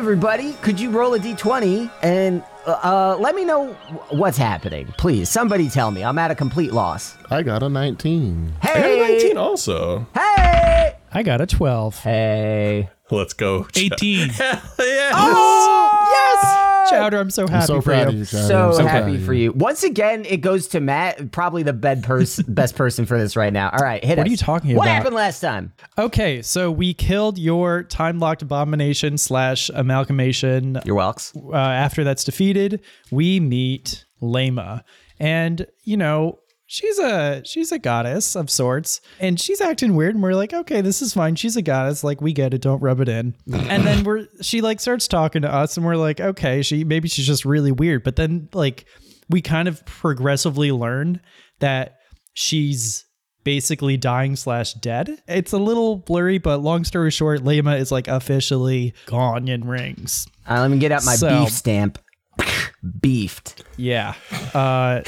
everybody, could you roll a d20 and uh, uh, let me know what's happening, please? Somebody tell me. I'm at a complete loss. I got a 19. I got Hey, a 19 also. hey, I got a 12. hey. Let's go. 18. yeah. Oh, yes! Chowder, I'm so happy I'm so for you. you, Chad. So, happy for you. Once again, it goes to Matt, probably the bed pers- best person for this right now. All right, hit What us. are you talking What about? What happened last time? Okay, so we killed your time locked abomination slash amalgamation. Your welks. Uh, after that's defeated, we meet Lema, and you know she's a she's a goddess of sorts, and she's acting weird. And we're like, okay, this is fine. She's a goddess. Like we get it. Don't rub it in. and then we're she like starts talking to us, and we're like, okay, she maybe she's just really weird. But then like we kind of progressively learn that she's basically dying slash dead. It's a little blurry, but long story short, Lema is like officially gone in rings. Uh, let me get out my So- beef stamp. Beefed. Yeah. Uh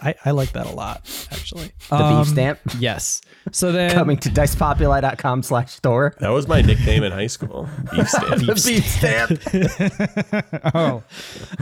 I, I like that a lot, actually. The Um, beef stamp. Yes. So then Coming to dicepopuli.com slash store. That was my nickname in high school. Beef stamp. The beef stamp. oh.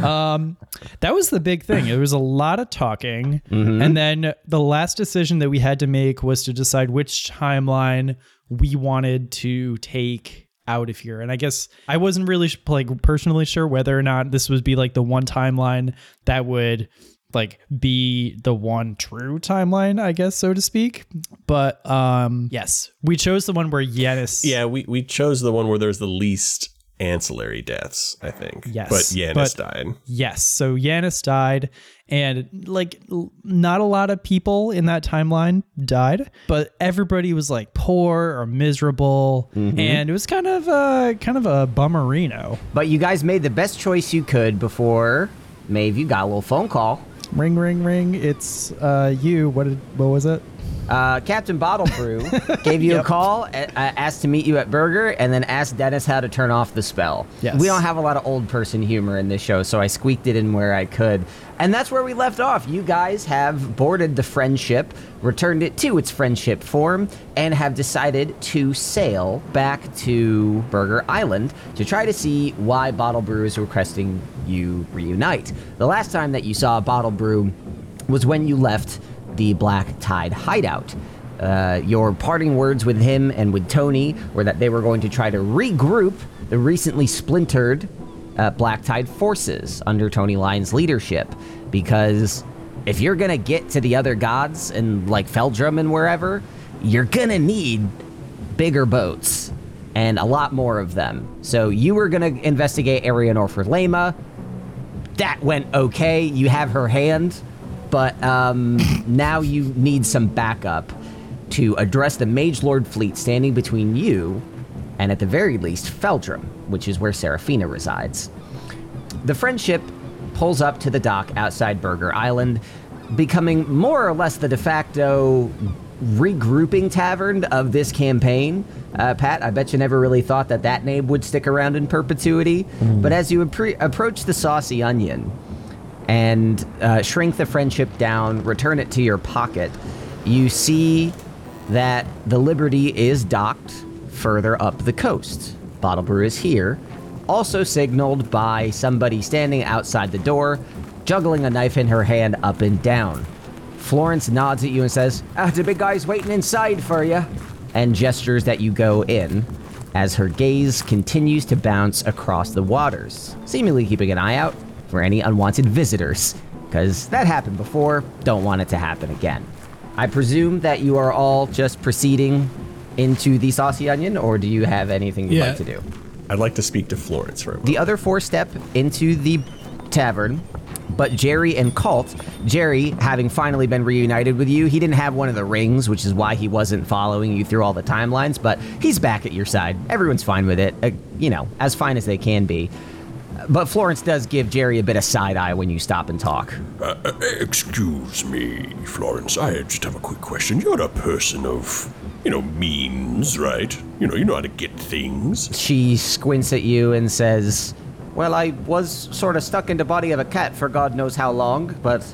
Um that was the big thing. There was a lot of talking. Mm-hmm. And then the last decision that we had to make was to decide which timeline we wanted to take out of here. And I guess I wasn't really sh- like personally sure whether or not this would be like the one timeline that would like be the one true timeline, I guess so to speak. But um yes, we chose the one where Yanis Yeah, we, we chose the one where there's the least ancillary deaths, I think. Yes, But Yanis but- died. Yes. So Yanis died, and like not a lot of people in that timeline died, but everybody was like poor or miserable, and it was kind of a kind of a bummerino. but you guys made the best choice you could before Maeve, you got a little phone call. Ring, ring, ring. It's uh you. What did what was it? Uh, Captain Bottle Brew gave you a call, uh, asked to meet you at Burger, and then asked Dennis how to turn off the spell. Yes. We don't have a lot of old person humor in this show, so I squeaked it in where I could. And that's where we left off. You guys have boarded the friendship, returned it to its friendship form, and have decided to sail back to Burger Island to try to see why Bottlebrew is requesting you reunite. The last time that you saw Bottlebrew was when you left the Black Tide hideout. Uh, your parting words with him and with Tony were that they were going to try to regroup the recently splintered uh, Black Tide forces under Tony Lyon's leadership. Because if you're gonna get to the other gods and like Feldrum and wherever, you're gonna need bigger boats and a lot more of them. So you were gonna investigate Arianor for Lema that went okay. You have her hand, but um, now you need some backup to address the Magelord fleet standing between you and, at the very least, Feldrum, which is where Seraphina resides. The friendship pulls up to the dock outside Burger Island, becoming more or less the de facto regrouping tavern of this campaign. Uh, Pat, I bet you never really thought that that name would stick around in perpetuity. But as you appre- approach the Saucy Onion and uh, shrink the friendship down, return it to your pocket, you see that the Liberty is docked further up the coast. Bottlebrew is here, also signaled by somebody standing outside the door, juggling a knife in her hand up and down. Florence nods at you and says, ah, The big guy's waiting inside for you, and gestures that you go in as her gaze continues to bounce across the waters, seemingly keeping an eye out for any unwanted visitors, because that happened before, don't want it to happen again. I presume that you are all just proceeding into the Saucy Onion, or do you have anything you'd Yeah. like to do? I'd like to speak to Florence for a moment. The other four step into the tavern, but Jerry and Kalt, Jerry, having finally been reunited with you, he didn't have one of the rings, which is why he wasn't following you through all the timelines, but he's back at your side. Everyone's fine with it, uh, you know, as fine as they can be. But Florence does give Jerry a bit of side eye when you stop and talk. Uh, excuse me, Florence. I just have a quick question. You're a person of, you know, means, right? You know, you know how to get things. She squints at you and says, Well, I was sort of stuck in the body of a cat for God knows how long, but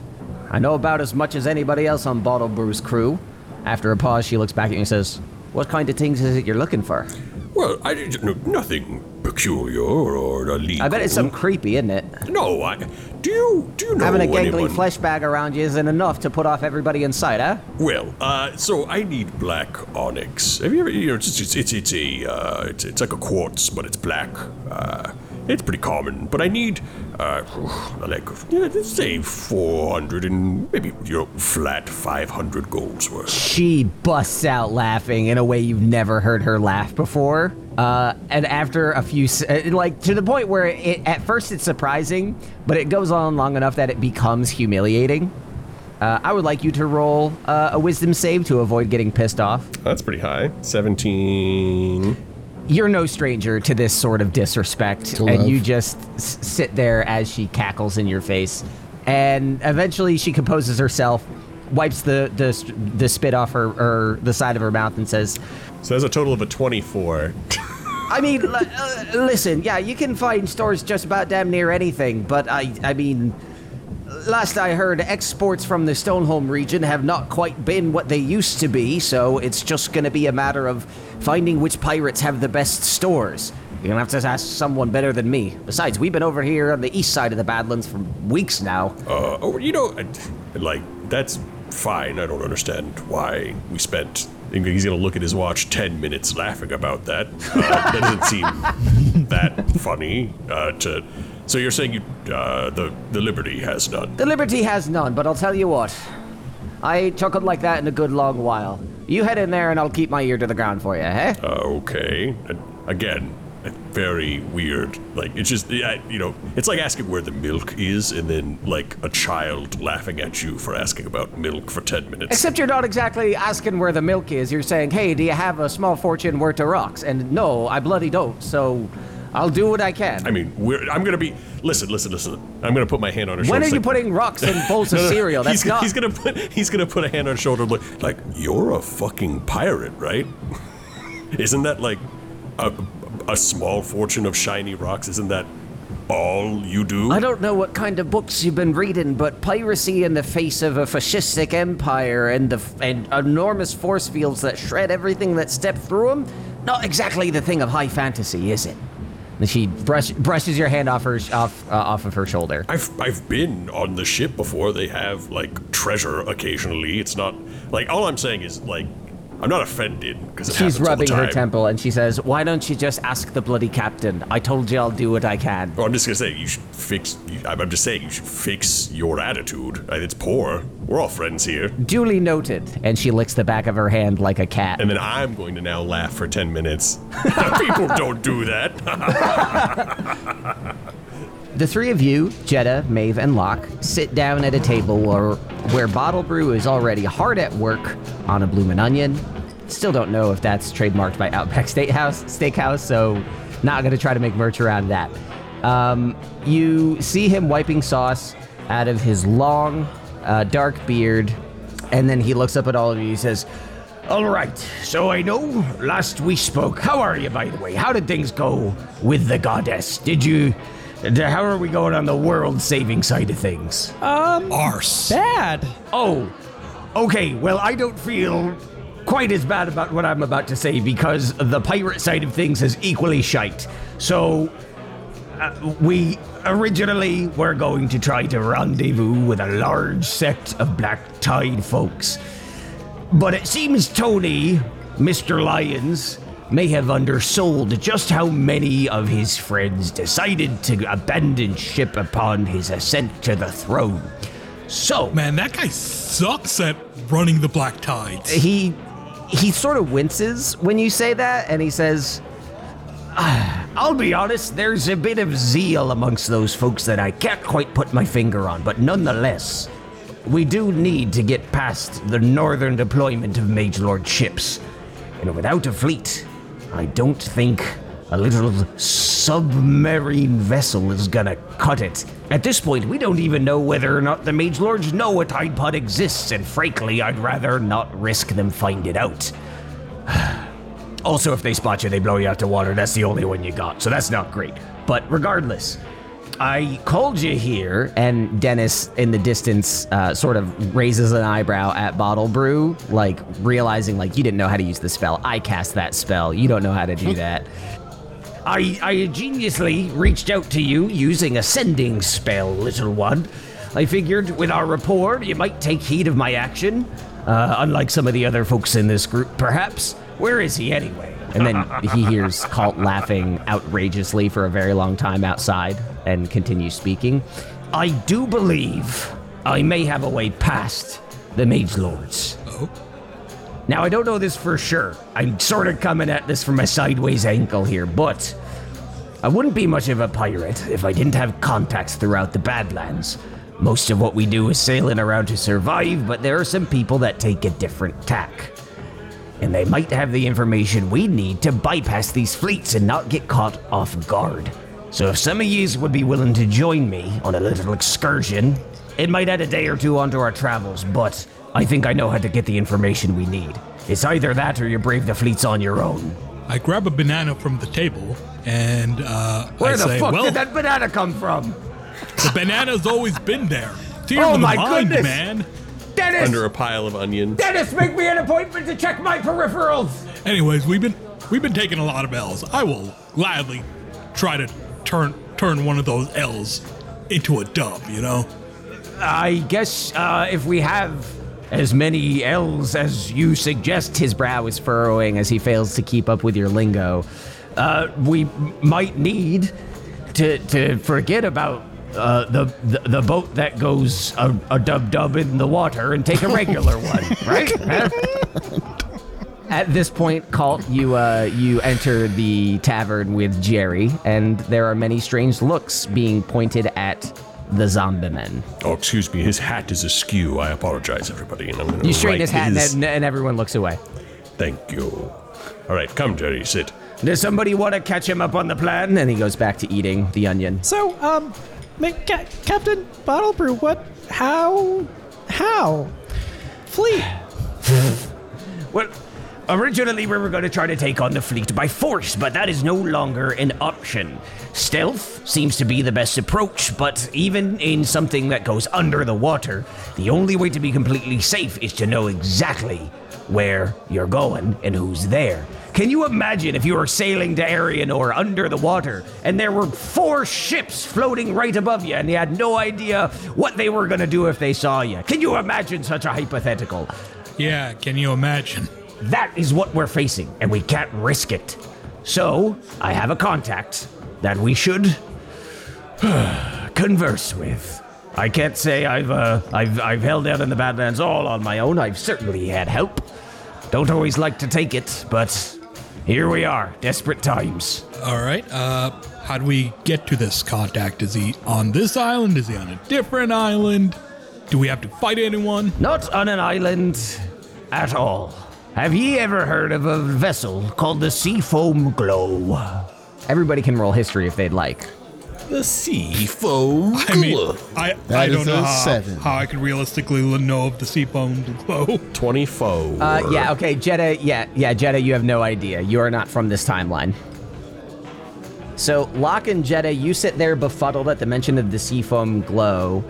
I know about as much as anybody else on Bottlebrew's crew. After a pause, she looks back at you and says, What kind of things is it you're looking for? Well, I didn't know nothing peculiar or illegal. I bet it's something creepy, isn't it? No, I. Do you do you know Having a gangly anyone? flesh bag around you isn't enough to put off everybody in sight, huh? Well, uh, so I need black onyx. Have you ever? You know, it's it's it's, it's a uh, it's, it's like a quartz, but it's black. Uh, it's pretty common, but I need uh, like yeah, say four hundred and maybe you know flat five hundred golds worth. She busts out laughing in a way you've never heard her laugh before. Uh, and after a few, uh, like to the point where it, at first it's surprising, but it goes on long enough that it becomes humiliating. Uh, I would like you to roll uh, a wisdom save to avoid getting pissed off. That's pretty high. 17. You're no stranger to this sort of disrespect, To and love. you just s- sit there as she cackles in your face. And eventually, she composes herself, wipes the the, the spit off her or the side of her mouth, and says, So that's a total of a 24. I mean, l- uh, listen, yeah, you can find stores just about damn near anything, but I, I mean, last I heard, exports from the Stoneholm region have not quite been what they used to be, so it's just gonna be a matter of finding which pirates have the best stores. You're gonna have to ask someone better than me. Besides, we've been over here on the east side of the Badlands for weeks now. Uh, oh, you know, like that's fine. I don't understand why we spent. He's gonna look at his watch ten minutes laughing about that. Uh, that doesn't seem that funny. Uh, to so you're saying you uh, the the Liberty has none. The Liberty has none, but I'll tell you what. I chuckled like that in a good long while. You head in there and I'll keep my ear to the ground for you, eh? Okay. Again, very weird. Like it's just you know, it's like asking where the milk is, and then like a child laughing at you for asking about milk for ten minutes. Except you're not exactly asking where the milk is. You're saying, hey, do you have a small fortune worth of rocks? And no, I bloody don't. So I'll do what I can. I mean, we're, I'm gonna be. Listen, listen, listen. I'm gonna put my hand on her shoulder. when are you like- putting rocks in bowls of No, no, no. cereal? That's he's, not. he's gonna put. He's gonna put a hand on her shoulder. Like, like you're a fucking pirate, right? Isn't that like a, a small fortune of shiny rocks? Isn't that all you do? I don't know what kind of books you've been reading, but piracy in the face of a fascistic empire and the and enormous force fields that shred everything that step through them, not exactly the thing of high fantasy, is it? And she brush, brushes your hand off her off uh, off of her shoulder. I've I've been on the ship before. They have like treasure occasionally. It's not like all I'm saying is like I'm not offended because She's happens all the rubbing her temple and she says, Why don't you just ask the bloody captain? I told you I'll do what I can. Well, I'm just gonna say you should fix. I'm just saying you should fix your attitude. Uh, It's poor. We're all friends here. Duly noted. And she licks the back of her hand like a cat. And then I'm going to now laugh for 10 minutes. People don't do that. The three of you, Jetta, Maeve, and Locke, sit down at a table where, where Bottlebrew is already hard at work on a bloomin' onion. Still don't know if that's trademarked by Outback Steakhouse, Steakhouse, so not gonna try to make merch around that. Um, you see him wiping sauce out of his long, uh, dark beard, and then he looks up at all of you. He says, All right, so I know last we spoke. How are you, by the way? How did things go with the goddess? Did you. How are we going on the world saving side of things? Um, Arse. Bad. Oh, okay. Well, I don't feel quite as bad about what I'm about to say because the pirate side of things is equally shite. So, uh, we originally were going to try to rendezvous with a large sect of black tide folks. But it seems Tony, Mr. Lyons, may have undersold just how many of his friends decided to abandon ship upon his ascent to the throne. So, Man, that guy sucks at running the black tides. he he sort of winces when you say that, and he says, ah, I'll be honest, there's a bit of zeal amongst those folks that I can't quite put my finger on, but nonetheless, we do need to get past the northern deployment of Magelord ships. And without a fleet, I don't think a little submarine vessel is gonna cut it. At this point, we don't even know whether or not the Magelords know a Tide Pod exists, and frankly, I'd rather not risk them find it out. Also, if they spot you, they blow you out to water. That's the only one you got, so that's not great. But regardless, I called you here. and Dennis in the distance uh, sort of raises an eyebrow at Bottlebrew, like realizing like you didn't know how to use the spell. I cast that spell. You don't know how to do that. I, I ingeniously reached out to you using a sending spell, little one. I figured with our rapport, you might take heed of my action. Uh, unlike some of the other folks in this group, perhaps. Where is he anyway? And then he hears Kalt laughing outrageously for a very long time outside and continues speaking. I do believe I may have a way past the Mage Lords. Oh, Now, I don't know this for sure. I'm sort of coming at this from a sideways angle here, but I wouldn't be much of a pirate if I didn't have contacts throughout the Badlands. Most of what we do is sailing around to survive, but there are some people that take a different tack. And they might have the information we need to bypass these fleets and not get caught off guard. So if some of yous would be willing to join me on a little excursion, it might add a day or two onto our travels, but I think I know how to get the information we need. It's either that or you brave the fleets on your own. I grab a banana from the table and uh, Where I the say, fuck "Well, did that banana come from? the banana's always been there. It's here Oh in the my mind, goodness. man." Dennis! Under a pile of onions. Dennis, make me an appointment to check my peripherals! Anyways, we've been we've been taking a lot of L's. I will gladly try to turn turn one of those L's into a dub. You know. I guess uh, if we have as many L's as you suggest, His brow is furrowing as he fails to keep up with your lingo. uh, we might need to to forget about uh, the, the the boat that goes a, a dub dub in the water and take a regular one, right? At this point, Kalt, you uh, you enter the tavern with Jerry, and there are many strange looks being pointed at the zombie men. Oh, excuse me. His hat is askew. I apologize, everybody. And I'm gonna You straighten his hat, his- and, and everyone looks away. Thank you. All right, come, Jerry. Sit. Does somebody want to catch him up on the plan? And then he goes back to eating the onion. So, um, ma- Ca- Captain Bottlebrew, what, how, how? Fleet. Well, originally we were going to try to take on the fleet by force, but that is no longer an option. Stealth seems to be the best approach, but even in something that goes under the water, the only way to be completely safe is to know exactly where you're going and who's there. Can you imagine if you were sailing to Arianor under the water and there were four ships floating right above you and you had no idea what they were going to do if they saw you? Can you imagine such a hypothetical? Yeah. Can you imagine? That is what we're facing, and we can't risk it. So, I have a contact that we should converse with. I can't say I've uh, I've I've held out in the Badlands all on my own. I've certainly had help. Don't always like to take it, but here we are, desperate times. All right. Uh, how do we get to this contact? Is he on this island? Is he on a different island? Do we have to fight anyone? Not on an island at all. Have ye ever heard of a vessel called the Seafoam Glow? Everybody can roll history if they'd like. The Seafoam Glow. I mean, I, I That don't is know a how, seven. how I could realistically know of the seafoam glow. 24. Uh, yeah, okay, Jetta, yeah, yeah, Jetta, you have no idea. You are not from this timeline. So, Locke and Jetta, you sit there befuddled at the mention of the seafoam glow.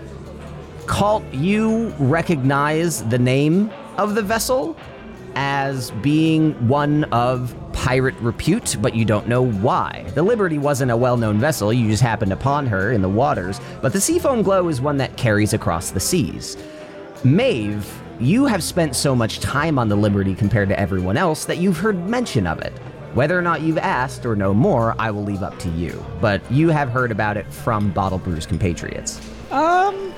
Kalt, you recognize the name of the vessel as being one of pirate repute, but you don't know why. The Liberty wasn't a well known vessel, you just happened upon her in the waters, but the seafoam glow is one that carries across the seas. Maeve, you have spent so much time on the Liberty compared to everyone else that you've heard mention of it. Whether or not you've asked or know more, I will leave up to you. But you have heard about it from Bottlebrew's compatriots. Um,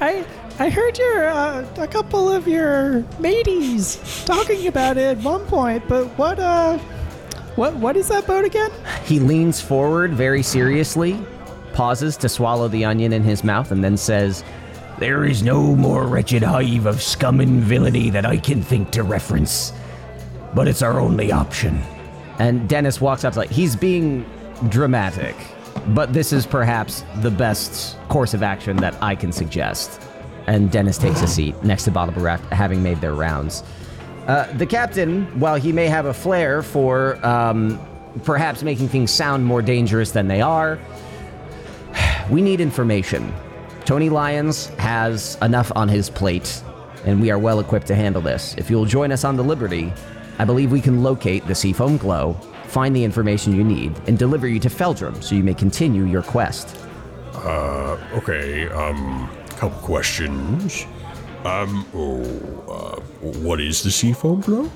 I I heard your uh, a couple of your mateys talking about it at one point, but what uh, what what is that boat again? He leans forward very seriously, pauses to swallow the onion in his mouth, and then says, There is no more wretched hive of scum and villainy that I can think to reference. But it's our only option. and Dennis walks up like he's being dramatic, but this is perhaps the best course of action that I can suggest. And Dennis takes a seat next to Bottlebrew having made their rounds. Uh, the captain, while he may have a flair for um, perhaps making things sound more dangerous than they are, we need information. Tony Lyons has enough on his plate, and we are well equipped to handle this. If you'll join us on the Liberty, I believe we can locate the Seafoam Glow, find the information you need, and deliver you to Feldrum so you may continue your quest. Uh, okay, um, couple questions. Um, oh, uh, what is the seafoam glow?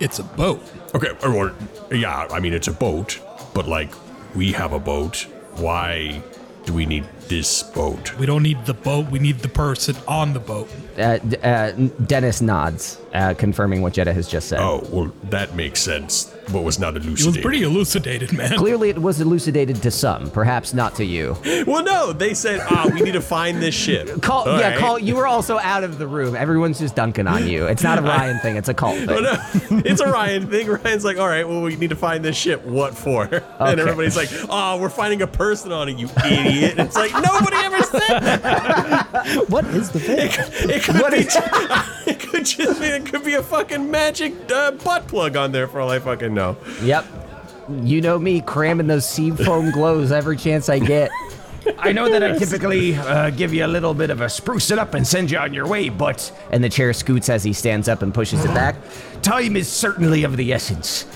It's a boat. Okay, or, yeah, I mean, it's a boat, but like, we have a boat. Why do we need this boat? We don't need the boat. We need the person on the boat. Uh, D- uh, Dennis nods, uh, confirming what Jetta has just said. Oh, well, that makes sense. What was not It elucidated. was pretty elucidated, man. Clearly, it was elucidated to some, perhaps not to you. Well, no, they said, ah, we need to find this ship. Call, All yeah, right. call. You were also out of the room. Everyone's just dunking on you. It's not a Ryan thing. It's a Kalt thing. Oh, no. it's a Ryan thing. Ryan's like, all right, well, we need to find this ship. What for? And everybody's like, oh, we're finding a person on it, you idiot. It's like, nobody ever said that. What is the thing? It could, be, it could just be, it could be a fucking magic uh, butt plug on there for all I fucking know. Yep. You know me, cramming those sea foam glows every chance I get. I know that I typically uh, give you a little bit of a spruce it up and send you on your way, but And the chair scoots as he stands up and pushes it back. time is certainly of the essence.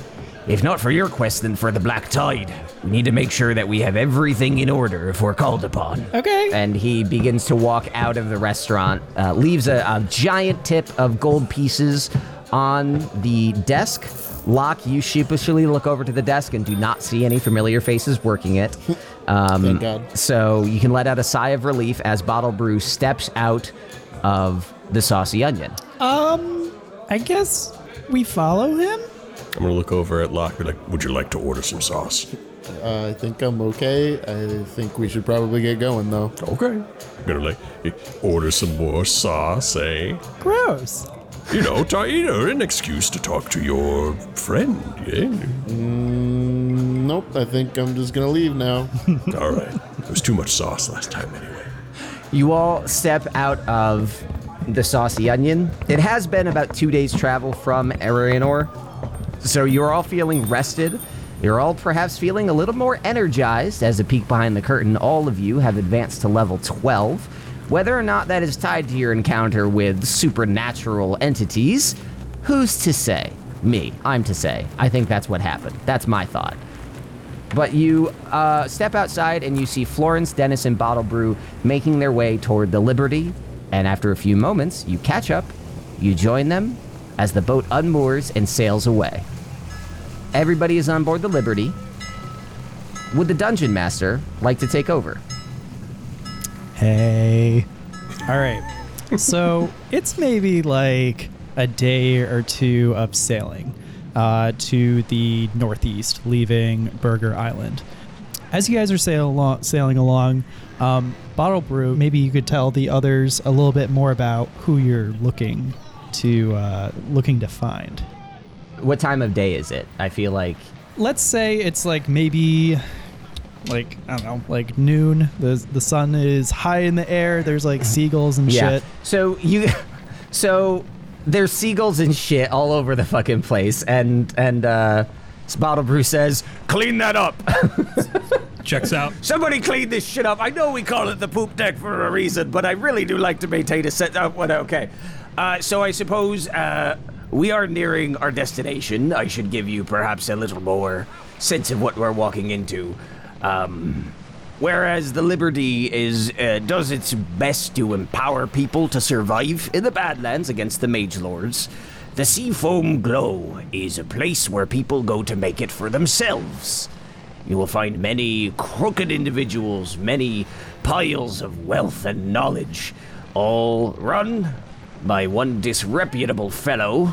If not for your quest, then for the Black Tide. We need to make sure that we have everything in order if we're called upon. Okay. And he begins to walk out of the restaurant, uh, leaves a, a giant tip of gold pieces on the desk. Locke, you sheepishly look over to the desk and do not see any familiar faces working it. Um, Thank God. So you can let out a sigh of relief as Bottlebrew steps out of the saucy onion. Um, I guess we follow him. I'm gonna look over at Locke. Be like, would you like to order some sauce? Uh, I think I'm okay. I think we should probably get going though. Okay. Gonna like order some more sauce, eh? Gross. You know, ta- you know, an excuse to talk to your friend. Yeah. Nope. I think I'm just gonna leave now. All right. There was too much sauce last time, anyway. You all step out of the Saucy Onion. It has been about two days' travel from Arianor, so you're all feeling rested. You're all perhaps feeling a little more energized as a peek behind the curtain. All of you have advanced to level 12. Whether or not that is tied to your encounter with supernatural entities, who's to say? Me. I'm to say. I think that's what happened. That's my thought. But you uh, step outside and you see Florence, Dennis, and Bottlebrew making their way toward the Liberty. And after a few moments, you catch up, you join them as the boat unmoors and sails away. Everybody is on board the Liberty. Would the Dungeon Master like to take over? Hey. All right. So it's maybe like a day or two of sailing uh, to the northeast, leaving Burger Island. As you guys are sail along, sailing along, um, Bottlebrew, maybe you could tell the others a little bit more about who you're looking to uh, looking to find. What time of day is it? I feel like Let's say it's like maybe like I don't know, like noon. The the sun is high in the air. There's like seagulls and yeah. shit. So you, so there's seagulls and shit all over the fucking place, and and uh, Bottlebrew says, Clean that up. Checks out. Somebody clean this shit up. I know we call it the poop deck for a reason, but I really do like to maintain a set up. What? Okay. Uh, so I suppose uh, we are nearing our destination. I should give you perhaps a little more sense of what we're walking into. Um, whereas the Liberty is uh, does its best to empower people to survive in the Badlands against the Magelords. The Seafoam Glow is a place where people go to make it for themselves. You will find many crooked individuals, many piles of wealth and knowledge, all run by one disreputable fellow.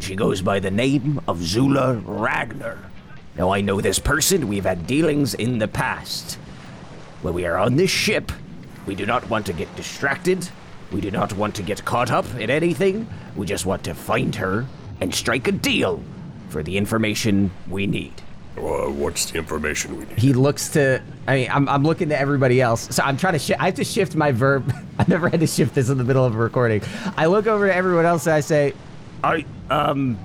She goes by the name of Zula Ragnar. Now, I know this person, we've had dealings in the past. When we are on this ship, we do not want to get distracted. We do not want to get caught up in anything. We just want to find her and strike a deal for the information we need. Uh, what's the information we need? he looks to. I mean, I'm, I'm looking to everybody else. So I'm trying to. Shi- I have to shift my verb. I've never had to shift this in the middle of a recording. I look over to everyone else and I say, I um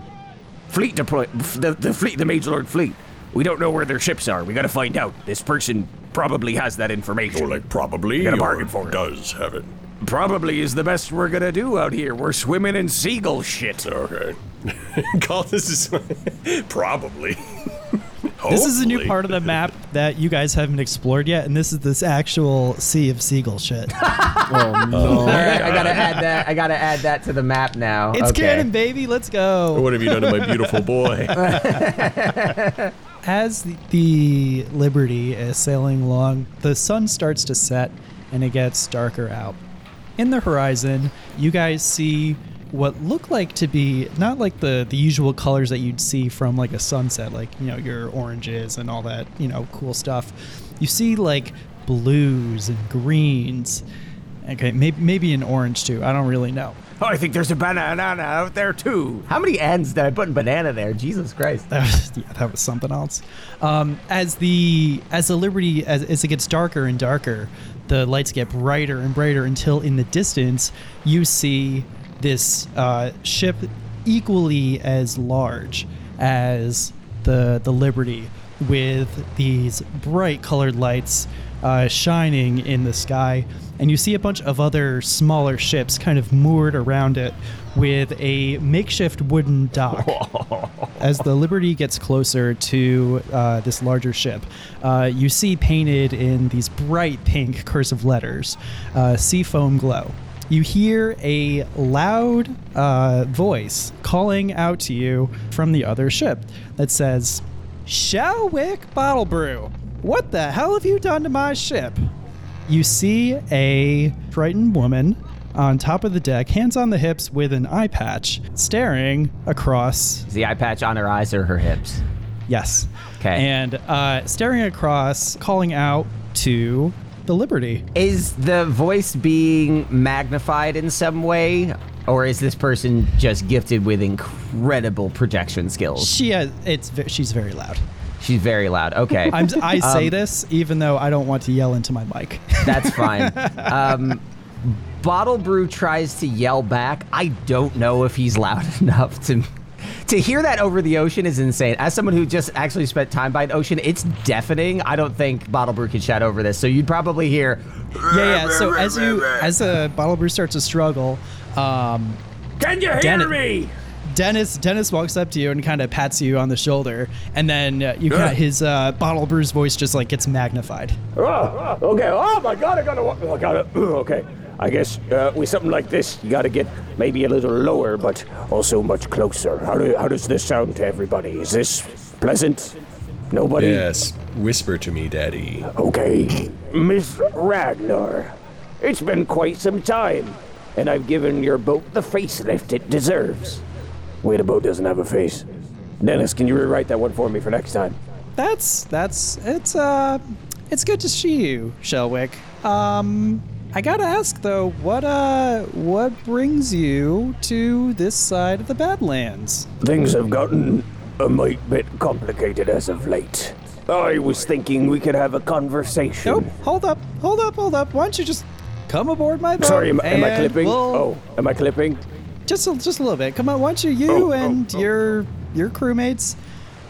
fleet deploy the, the fleet the Magelord fleet. We don't know where their ships are. We gotta find out. This person probably has that information. Or like probably Got a bargain for it. does have it. probably is the best we're gonna do out here. We're swimming in seagull shit. Okay. Call this is probably. This is a new part of the map that you guys haven't explored yet, and this is this actual Sea of Seagull shit. Oh no. I gotta add that. I gotta add that to the map now. It's okay. canon, baby. Let's go. What have you done to my beautiful boy? As the, the Liberty is sailing along, the sun starts to set and it gets darker out. In the horizon, you guys see what looked like to be not like the, the usual colors that you'd see from like a sunset, like, you know, your oranges and all that, you know, cool stuff. You see like blues and greens. Okay, maybe, maybe an orange too. I don't really know. Oh, I think there's a banana out there too. How many N's did I put in banana there? Jesus Christ. That was, yeah, that was something else. Um, as the as the Liberty as, as it gets darker and darker, the lights get brighter and brighter until in the distance you see this uh, ship equally as large as the the Liberty, with these bright colored lights uh, shining in the sky, and you see a bunch of other smaller ships kind of moored around it with a makeshift wooden dock. As the Liberty gets closer to uh, this larger ship, uh, you see painted in these bright pink cursive letters, uh, Seafoam Glow. You hear a loud uh, voice calling out to you from the other ship that says, Shelwick Bottle Brew, what the hell have you done to my ship? You see a Triton woman on top of the deck, hands on the hips with an eye patch, staring across Is the eye patch on her eyes or her hips? Yes. Okay. And uh, staring across, calling out to the Liberty. Is the voice being magnified in some way? Or is this person just gifted with incredible projection skills? She has, it's she's very loud. She's very loud. Okay. I'm, I say Um, this even though I don't want to yell into my mic. That's fine. Um, Bottlebrew tries to yell back. I don't know if he's loud enough to. To hear that over the ocean is insane. As someone who just actually spent time by an ocean, it's deafening. I don't think Bottlebrew can shout over this. So you'd probably hear. yeah, yeah. So as you as the bottle brew starts to struggle, um, Can you hear Dennis- me? Dennis Dennis walks up to you and kind of pats you on the shoulder, and then uh, you got his uh, bottle brew's voice just like gets magnified. Oh, okay. Oh my God! I gotta. wa- I gotta. Okay. I guess uh, with something like this, you gotta get maybe a little lower, but also much closer. How do? How does this sound to everybody? Is this pleasant? Nobody. yes. Whisper to me, Daddy. Okay. Miss Ragnar, it's been quite some time, and I've given your boat the facelift it deserves. Wait, a boat doesn't have a face. Dennis, can you rewrite that one for me for next time? That's that's it's uh it's good to see you, Shelwick. Um I gotta ask though, what uh what brings you to this side of the Badlands? Things have gotten a mite bit complicated as of late. I was thinking we could have a conversation. Nope, hold up, hold up, hold up. Why don't you just come aboard my boat? Sorry, am, am I clipping? we'll- Oh, am I clipping? just a, just a little bit. Come on, why don't you you Oh, oh, and oh. your your crewmates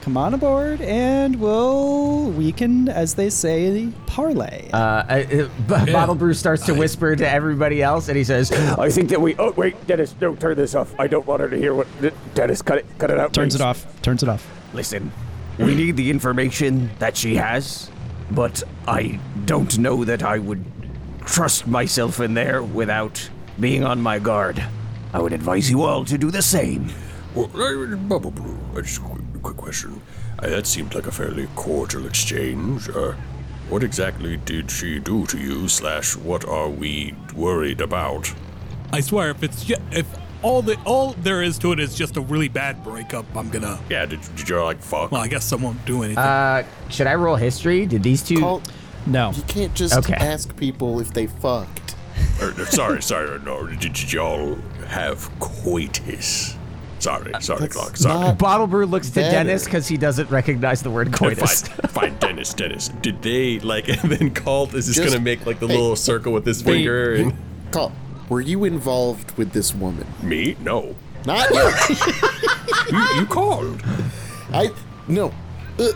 come on aboard and we'll we can, as they say, parley. Uh, B- Bottlebrew starts to whisper to everybody else, and he says, I think that we. Oh, wait, Dennis, don't turn this off. I don't want her to hear what. Dennis, cut it, cut it out. Turns please. it off. Turns it off. Listen, we need the information that she has, but I don't know that I would trust myself in there without being on my guard. I would advise you all to do the same. Well, Bubble Brew, uh, just a quick, quick question. Uh, that seemed like a fairly cordial exchange. Uh, what exactly did she do to you? Slash, what are we worried about? I swear, if it's ju- if all the all there is to it is just a really bad breakup, I'm gonna. Yeah, did, did you like fuck? Well, I guess I won't do anything. uh, "Should I roll history? Did these two? Call, No. you can't just Okay. ask people if they fucked. Or, uh, sorry, sorry, no. Did, did y'all have coitus? Sorry, sorry, That's Clark. Sorry. Bottlebrew looks to Better. Dennis because he doesn't recognize the word coitus. Fine, fine, Dennis, Dennis. Did they like? And then Kalt is just, Just- gonna make like the hey, little circle with his Were you- finger and Call. Were you involved with this woman? me? No. Not you. You, you called. I no. Uh,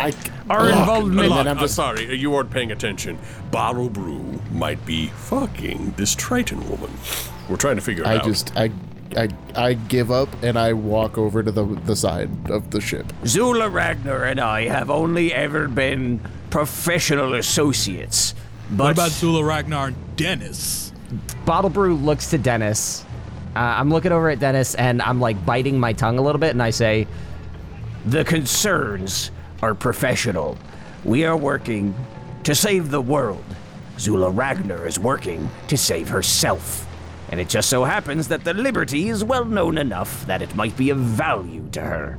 I Our Ugh. involvement- And Look, I'm I'm just sorry, you weren't paying attention. Bottlebrew might be fucking this Triton woman. We're trying to figure it I out. I just I I I give up and I walk over to the the side of the ship. Zula Ragnar and I have only ever been professional associates. But What about Zula Ragnar and Dennis? Bottlebrew looks to Dennis. Uh, I'm looking over at Dennis and I'm like biting my tongue a little bit and I say, the concerns are professional. We are working to save the world. Zula Ragnar is working to save herself. And it just so happens that the Liberty is well known enough that it might be of value to her.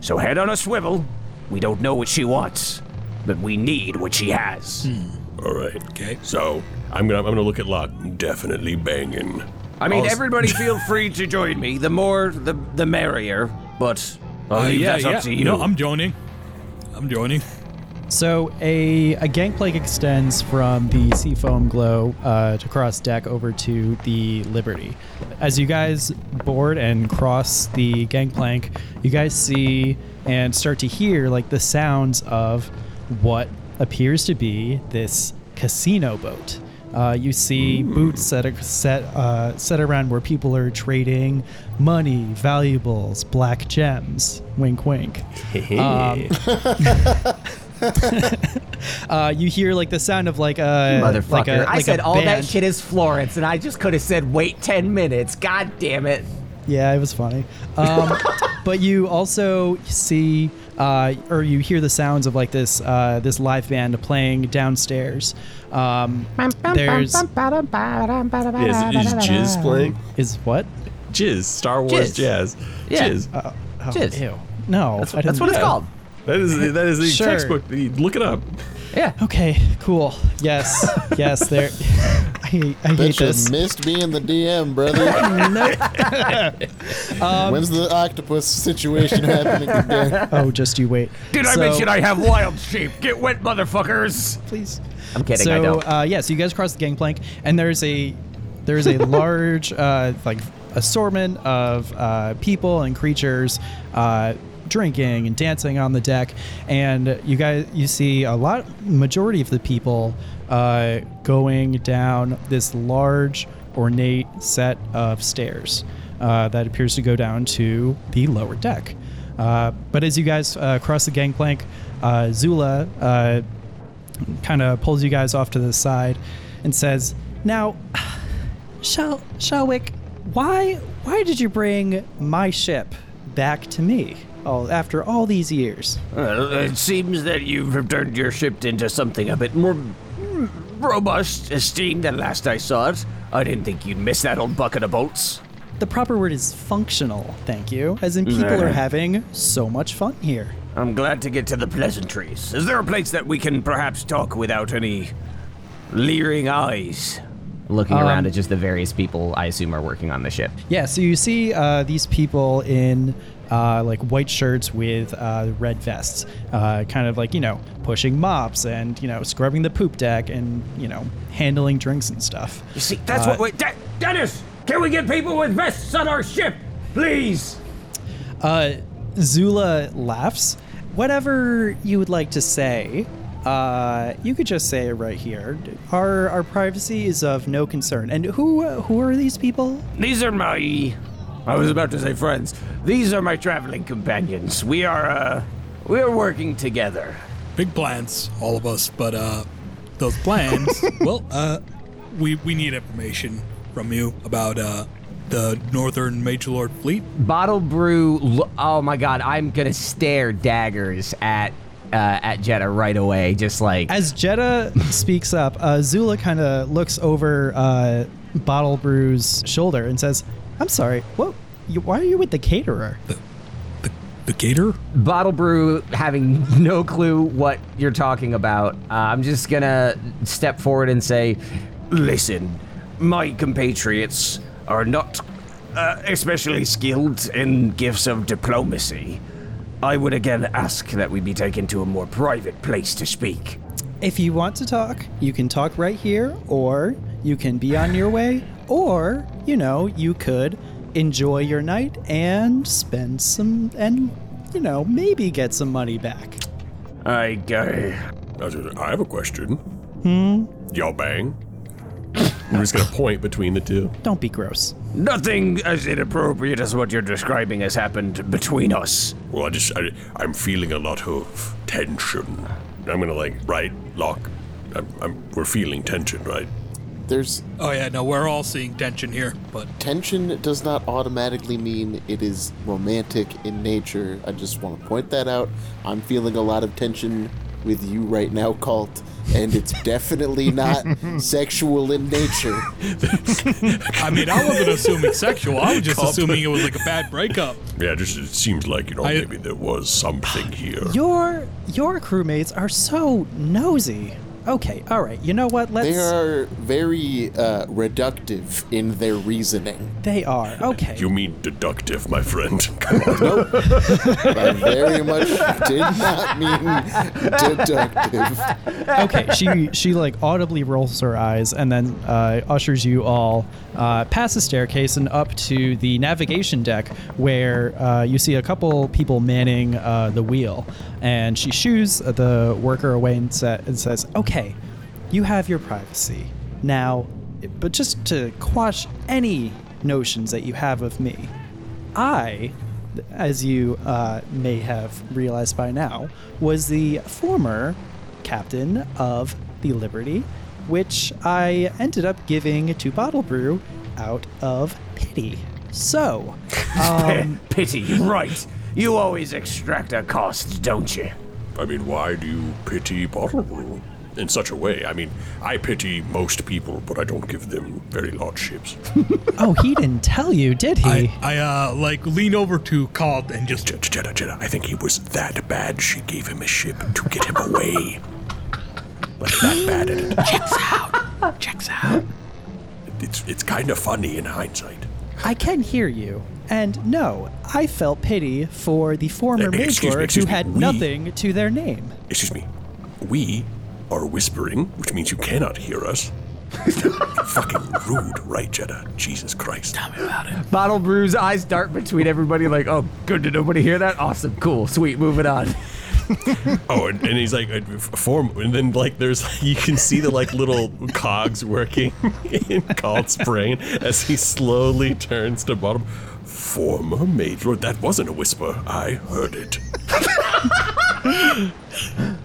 So head on a swivel. We don't know what she wants, but we need what she has. All right. Okay. So I'm gonna I'm gonna look at Locke. Definitely banging. I mean, I'll- everybody feel free to join me. The more, the the merrier. But I'll Uh, leave yeah, that yeah. up to you. No, I'm joining. I'm joining. So a, a gangplank extends from the seafoam glow uh, to cross deck over to the Liberty. As you guys board and cross the gangplank, you guys see and start to hear like the sounds of what appears to be this casino boat. Uh, you see boots set set uh, set around where people are trading money, valuables, black gems. Wink, wink. Um, uh, you hear like the sound of like a motherfucker. Like a, I like a said all that shit is Florence and I just could have said wait 10 minutes. God damn it. Yeah, it was funny. Um, but you also see, uh, or you hear the sounds of like this uh, this live band playing downstairs. Um, there's Is, is Jizz playing? is what? Jizz, Star Wars Jizz. jazz. Yeah. Jizz. Oh, Jizz. Ew. No, That's, that's what it's called. That is that is the Sure. textbook. Look it up. Yeah. Okay, cool. Yes, yes. There. I, I hate Bitch this. missed being the DM, brother. Um, When's the octopus situation happening again? Oh, just you wait. Did I mention I have wild sheep? Get wet, motherfuckers! please. I'm kidding. so, I don't. Uh, yeah, so you guys cross the gangplank, and there's a there's a large uh, like assortment of uh, people and creatures uh, drinking and dancing on the deck, and you guys you see a lot majority of the people uh, going down this large ornate set of stairs uh, that appears to go down to the lower deck. Uh, but as you guys uh, cross the gangplank, uh, Zula uh, kind of pulls you guys off to the side and says, "Now, Shel Shelwick, why why did you bring my ship back to me? Oh, after all these years." Well, it seems that you've turned your ship into something a bit more robust, esteemed than last I saw it. I didn't think you'd miss that old bucket of bolts. The proper word is functional, thank you. As in, people are having so much fun here. I'm glad to get to the pleasantries. Is there a place that we can perhaps talk without any leering eyes? Looking um, around at just the various people I assume are working on the ship. Yeah, so you see uh, these people in uh, like white shirts with uh, red vests, uh, kind of like, you know, pushing mops and, you know, scrubbing the poop deck and, you know, handling drinks and stuff. You see, that's Uh, what we. De- Dennis, can we get people with vests on our ship, please? Uh, Zula laughs. Whatever you would like to say, uh, you could just say it right here. Our our privacy is of no concern. And who who are these people? These are my. I was about to say friends. These are my traveling companions. We are, uh. We are working together. Big plans, all of us, but uh, those plans. well, uh, we we need information from you about uh the Northern Magelord Fleet. Bottle brew. lo- Oh my god, I'm gonna stare daggers at uh, at Jetta right away. Just like As Jetta speaks up, uh, Zula kind of looks over uh, Bottlebrew's shoulder and says, "I'm sorry. What? You, why are you with the caterer?" The the caterer. Bottlebrew having no clue what you're talking about. Uh, I'm just gonna step forward and say, Listen, my compatriots are not uh, especially skilled in gifts of diplomacy. I would again ask that we be taken to a more private place to speak. If you want to talk, you can talk right here, or you can be on your way, or you know, you could enjoy your night and spend some, and you know, maybe get some money back. I, uh, I have a question. Hmm? Y'all bang? I'm just gonna point between the two. Don't be gross. Nothing as inappropriate as what you're describing has happened between us. Well, I just I, I'm feeling a lot of tension. I'm gonna like right lock. I'm, I'm we're feeling tension, right? There's Oh yeah, no, we're all seeing tension here, but tension does not automatically mean it is romantic in nature. I just want to point that out. I'm feeling a lot of tension with you right now, Kalt, and it's definitely not sexual in nature. I mean, I wasn't assuming sexual. I was just assuming it was like a bad breakup. Yeah, just it seems like you know I- maybe there was something here. Your your crewmates are so nosy. Okay, all right. You know what? Let's. They are very uh, reductive in their reasoning. They are. Okay. You mean deductive, my friend? No. I very much did not mean deductive. okay, she she like audibly rolls her eyes and then uh, ushers you all uh, past the staircase and up to the navigation deck where uh, you see a couple people manning uh, the wheel. And she shoos the worker away and, sa- and says, "Okay, you have your privacy now, but just to quash any notions that you have of me, I." As you uh, may have realized by now, was the former captain of the Liberty, which I ended up giving to Bottlebrew out of pity. So, um, Pity, right. You always extract a cost, don't you? I mean, why do you pity Bottlebrew in such a way? I mean, I pity most people, but I don't give them very large ships. oh, he didn't tell you, did he? I, I uh like lean over to Kalt and just Jetta, Jetta, Jetta, I think he was that bad she gave him a ship to get him away. Like that bad at it. Checks out. Checks out. It's it's kind of funny in hindsight. I can hear you. And no, I felt pity for the former mage excuse me, lord who excuse me, had we- nothing to their name. Excuse me. We are whispering, which means you cannot hear us. Fucking rude, right, Jetta? Jesus Christ. Tell me about it. Bottlebrew's eyes dart between everybody, like, oh, good. Did nobody hear that? Awesome, cool, sweet. Moving on. Oh, and, and he's like, uh, form, and then like there's, you can see the like little cogs working in Kalt's brain as he slowly turns to bottom. Former Magelord, that wasn't a whisper. I heard it.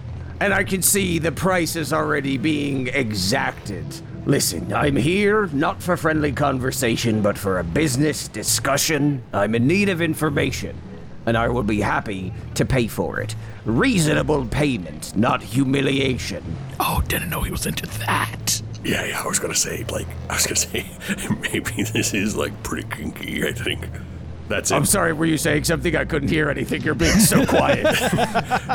And I can see the price is already being exacted. Listen, I'm here not for friendly conversation, but for a business discussion. I'm in need of information, and I will be happy to pay for it. Reasonable payment, not humiliation. Oh, didn't know he was into that. Yeah, yeah, I was gonna say, like, I was gonna say, maybe this is like pretty kinky. I think that's it. I'm sorry, were you saying something? I couldn't hear anything. You're being so quiet.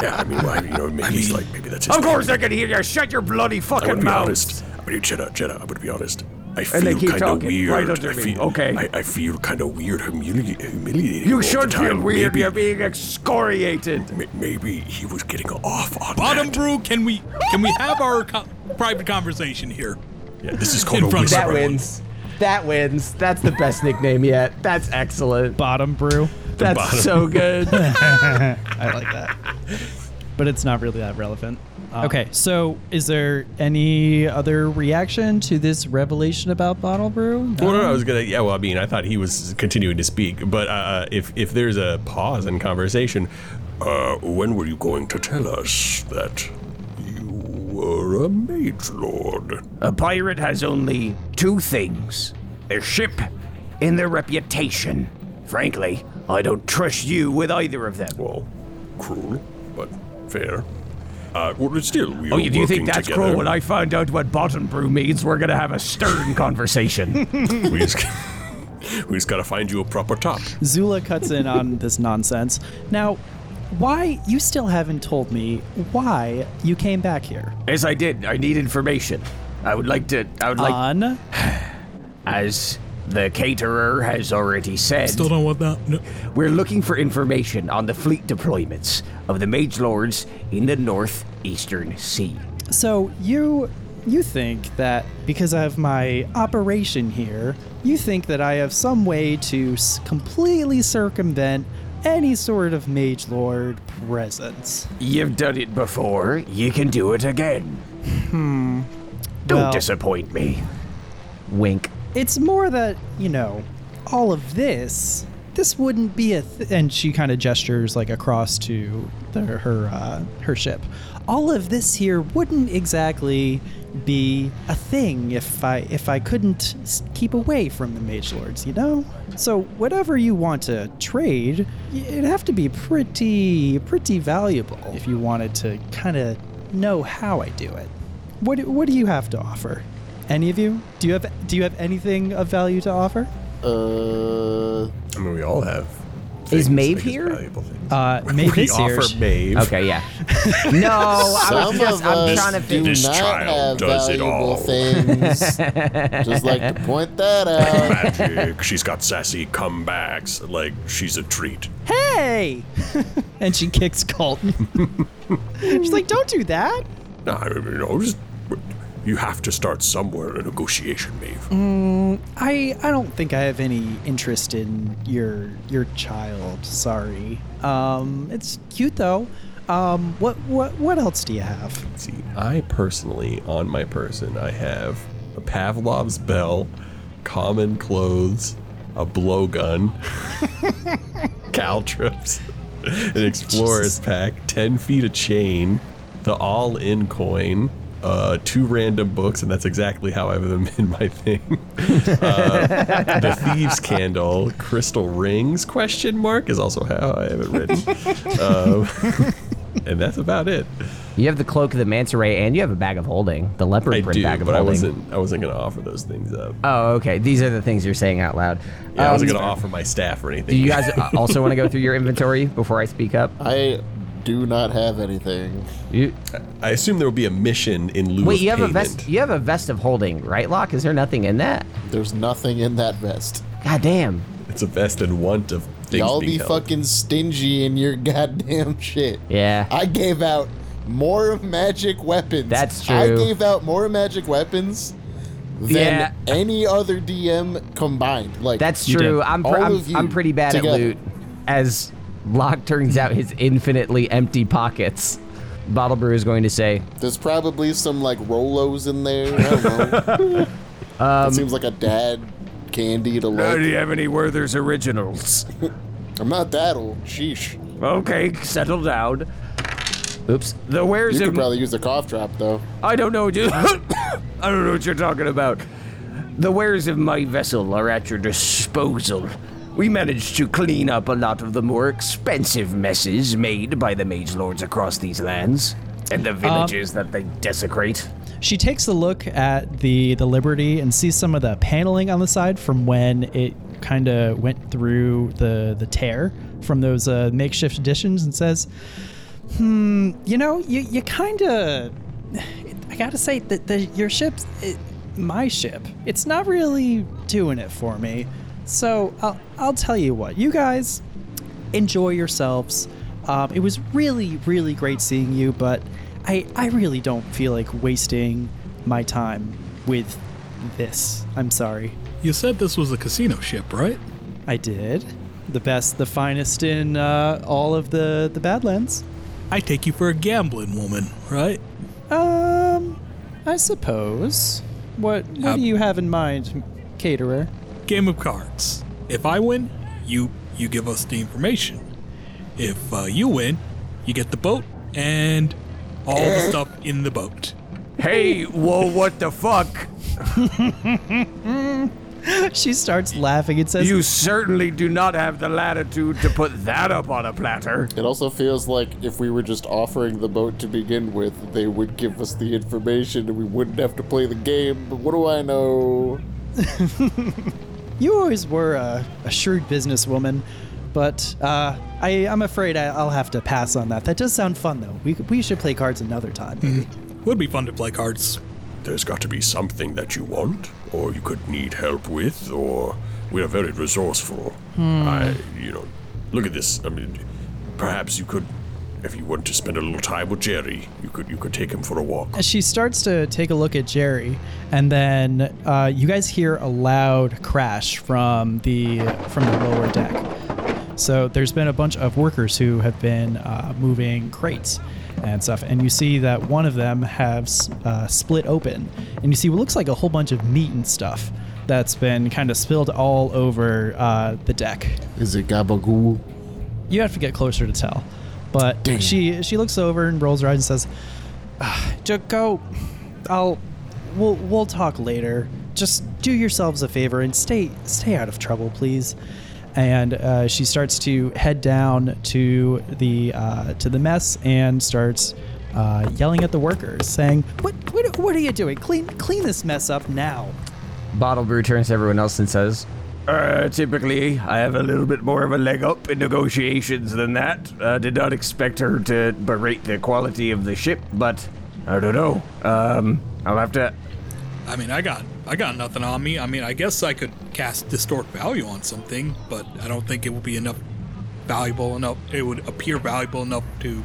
Yeah, I mean, well, you know, maybe he's like, maybe that's his. of course. I can hear you. Shut your bloody fucking I would be mouth. honest. I mean, Jetta, Jetta, I would be honest. I feel And they keep kind of talking weird. right under I me. feel, Okay. I, I feel kind of weird, humili- humiliating. all You the should feel weird. Maybe, You're being excoriated. ma- maybe he was getting off on Bottom that. Brew. Can we can we have our co- private conversation here? Yeah, this is called In a front of whisper. That wins. That wins. That's the best nickname yet. That's excellent. Bottom Brew. That's bottom. so good. I like that. But it's not really that relevant. Okay, so is there any other reaction to this revelation about Bottlebrew? Well, no, no, I was gonna. Yeah, well, I mean, I thought he was continuing to speak, but uh, if if there's a pause in conversation, uh, when were you going to tell us that you were a Magelord? A pirate has only two things their ship and their reputation. Frankly, I don't trust you with either of them. Well, cruel, but fair. Uh, well, still, we Oh, are you, do you think that's together. cruel? When I find out what bottom brew means, we're gonna have a stern conversation. we just, we just gotta find you a proper top. Zula cuts in on this nonsense. Now, why you still haven't told me why you came back here? As I did, I need information. I would like to. I would like, On as the caterer has already said, Still don't want that. No. we're looking for information on the fleet deployments of the Magelords in the northeastern sea. So you you think that because of my operation here, you think that I have some way to completely circumvent any sort of Magelord presence? You've done it before. You can do it again. Hmm. Don't Well- disappoint me. Wink. It's more that, you know, all of this, this wouldn't be a th- and she kind of gestures like across to the, her uh, her ship. All of this here wouldn't exactly be a thing if I if I couldn't keep away from the Magelords, you know? So whatever you want to trade, it'd have to be pretty pretty valuable if you wanted to kind of know how I do it. What what do you have to offer? Any of you? Do you have do you have anything of value to offer? Uh, I mean, we all have. Is things, Maeve I here? valuable things. Uh, Maeve we is here. offer Maeve. Okay, yeah. no, I some was just, of I'm us trying to do think. This not child have does it valuable all. things. Just like to point that out. Magic. She's got sassy comebacks. Like she's a treat. Hey! and she kicks Colton. She's like, don't do that. No, I mean, you know, just, you have to start somewhere in a negotiation, Maeve. I I don't think I have any interest in your your child. Sorry. Um, it's cute though. Um, what what what else do you have? See, I personally, on my person, I have a Pavlov's bell, common clothes, a blowgun, caltrops, an explorer's pack, 10 feet of chain, the all in coin, uh, two random books, and that's exactly how I have them in my thing. Uh, the thieves candle, crystal rings? Question mark is also how I have it written, um, and that's about it. You have the cloak of the manta ray, and you have a bag of holding, the leopard I print do, bag of but I holding. wasn't. I wasn't gonna offer those things up. Oh, okay. These are the things you're saying out loud. Yeah, I Um, wasn't gonna offer my staff or anything. Do you guys uh, also want to go through your inventory before I speak up? I do not have anything. You, I assume there will be a mission in lieu wait, of you have payment. a vest. You have a vest of holding, right, Locke? Is there nothing in that? There's nothing in that vest. God damn. It's a vest and want of things Y'all being be held. fucking stingy in your goddamn shit. Yeah. I gave out more magic weapons. That's true. I gave out more magic weapons than Yeah. any other DM combined. Like That's true. I'm, pr- I'm, I'm pretty bad together. at loot. As Locke turns out his infinitely empty pockets. Bottlebrew is going to say, There's probably some like Rolos in there. I don't know. Um, that seems like a dad candy to like. Do you have any Werther's originals? I'm not that old. Sheesh. Okay, settle down. "Oops, The wares You of could probably use a cough drop though. I don't know, dude. I don't know what you're talking about. The wares of my vessel are at your disposal. We managed to clean up a lot of the more expensive messes made by the Magelords across these lands and the villages that they desecrate. She takes a look at the the Liberty and sees some of the paneling on the side from when it kind of went through the the tear from those uh, makeshift additions and says, "Hmm, you know, you you kind of I got to say that the your ship's it, my ship. It's not really doing it for me. So, I'll I'll tell you what. You guys enjoy yourselves. Um, it was really, really great seeing you, but I, I really don't feel like wasting my time with this. I'm sorry. You said this was a casino ship, right? I did. The best, the finest in uh, all of the, the Badlands. I take you for a gambling woman, right? Um, I suppose. What what Uh, do you have in mind, caterer? Game of cards. If I win, you you give us the information. If uh, you win, you get the boat and all the stuff in the boat. Hey, whoa, what the fuck? she starts laughing and says, You certainly do not have the latitude to put that up on a platter. It also feels like if we were just offering the boat to begin with, they would give us the information and we wouldn't have to play the game. But what do I know? You always were a, a shrewd businesswoman, but uh, I, I'm afraid I, I'll have to pass on that. That does sound fun, though. We, we should play cards another time. maybe. Would be fun to play cards. There's got to be something that you want, or you could need help with, or we are very resourceful. I, you know, look at this. I mean, perhaps you could, if you want to spend a little time with Jerry, you could you could take him for a walk. As she starts to take a look at Jerry, and then uh, you guys hear a loud crash from the from the lower deck. So there's been a bunch of workers who have been uh, moving crates, and stuff. And you see that one of them have uh, split open, and you see what looks like a whole bunch of meat and stuff that's been kind of spilled all over uh, the deck. Is it gabagool? You have to get closer to tell. But Damn. she she looks over and rolls her eyes and says, ah, go. I'll we'll we'll talk later. Just do yourselves a favor and stay stay out of trouble, please." And uh, she starts to head down to the uh, to the mess and starts uh, yelling at the workers, saying, "What what what are you doing? Clean clean this mess up now." Bottle Brew turns to everyone else and says, Uh, typically, I have a little bit more of a leg up in negotiations than that. Uh, did not expect her to berate the quality of the ship, but I don't know. Um, I'll have to. I mean, I got I got nothing on me. I mean, I guess I could cast distort value on something, but I don't think it would be enough valuable enough. It would appear valuable enough to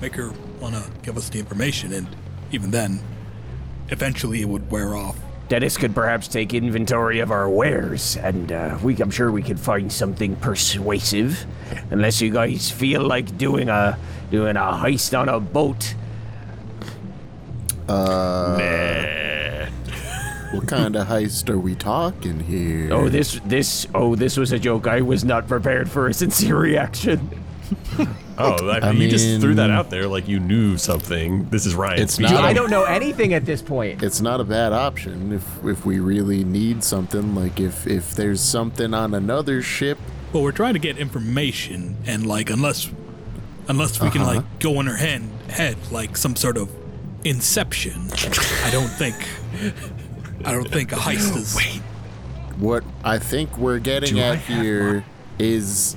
make her want to give us the information, and even then, eventually it would wear off. Dennis could perhaps take inventory of our wares, and uh, we, I'm sure we could find something persuasive. Unless you guys feel like doing a doing a heist on a boat. Uh What kind of heist are we talking here? Oh, this this oh this was a joke. I was not prepared for a sincere reaction. Oh, I, I you just threw that out there like you knew something. This is Ryan. It's speaking. not I a- don't know anything at this point. It's not a bad option if if we really need something. Like if if there's something on another ship. But we're trying to get information, and like unless unless we can Uh-huh. like go in her head, head like some sort of inception, I don't think I don't think a heist is. Wait, What I think we're getting Do I at have here is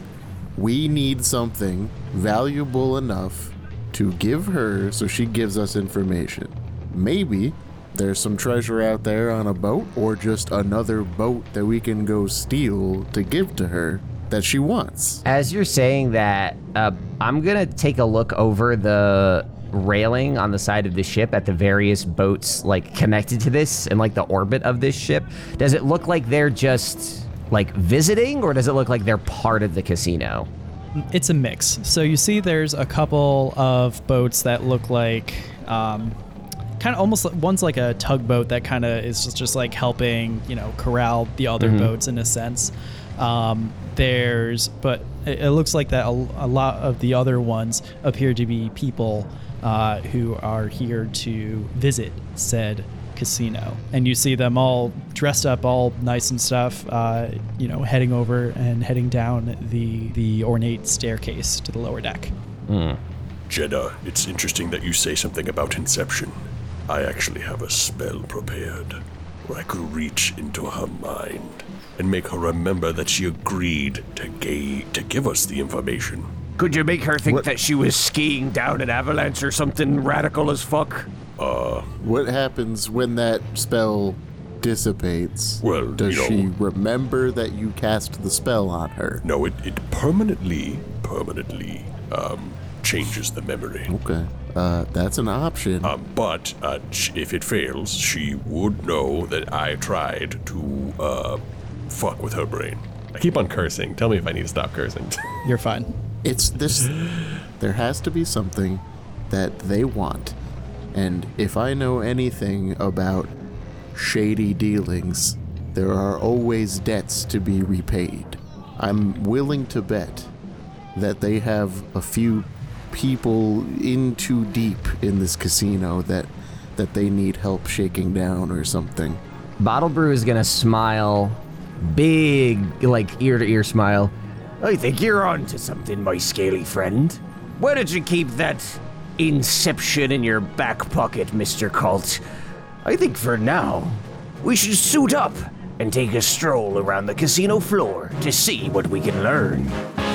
we need something valuable enough to give her so she gives us information. Maybe there's some treasure out there on a boat or just another boat that we can go steal to give to her that she wants. As you're saying that, uh, I'm gonna take a look over the railing on the side of the ship at the various boats like connected to this and like the orbit of this ship. Does it look like they're just like visiting, or does it look like they're part of the casino? It's a mix. So you see, there's a couple of boats that look like, um, kind of almost one's like a tugboat that kind of is just, just like helping, you know, corral the other boats in a sense. Um, there's, but it, it looks like that a, a lot of the other ones appear to be people uh, who are here to visit said casino and you see them all dressed up all nice and stuff uh, you know heading over and heading down the the ornate staircase to the lower deck Jetta, it's interesting that you say something about Inception. I actually have a spell prepared where I could reach into her mind and make her remember that she agreed to, ga- to give us the information. Could you make her think that she was skiing down an avalanche or something radical as fuck? What happens when that spell dissipates? Well, does you know- she remember that you cast the spell on her? No, it, it permanently, permanently um, changes the memory. Okay, uh, that's an option. Um, but uh, sh- if it fails, she would know that I tried to uh, fuck with her brain. I keep on cursing. Tell me if I need to stop cursing. you're fine it's this. There has to be something that they want, and if I know anything about shady dealings, there are always debts to be repaid. I'm willing to bet that they have a few people in too deep in this casino that that they need help shaking down or something. Bottlebrew is gonna smile, big like ear to ear smile. I think you're on to something, my scaly friend. Where don't you keep that inception in your back pocket, Mr. Kalt? I think for now, we should suit up and take a stroll around the casino floor to see what we can learn.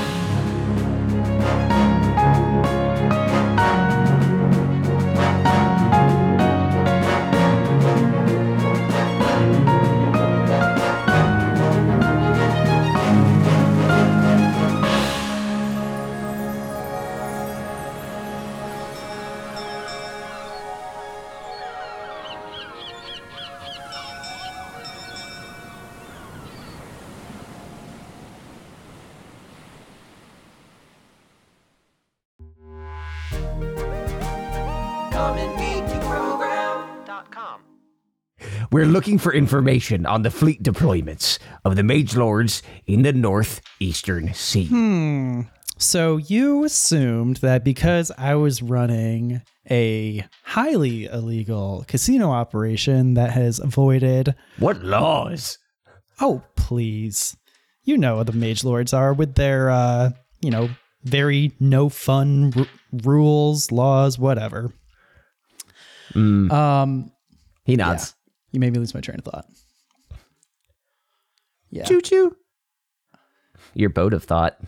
Looking for information on the fleet deployments of the Magelords in the northeastern sea. Hmm. So you assumed that because I was running a highly illegal casino operation that has avoided What laws? Oh, please. You know what the Magelords are with their uh, you know, very no fun r- rules, laws, whatever. Um He nods. You made me lose my train of thought. Yeah. Choo choo. Your boat of thought.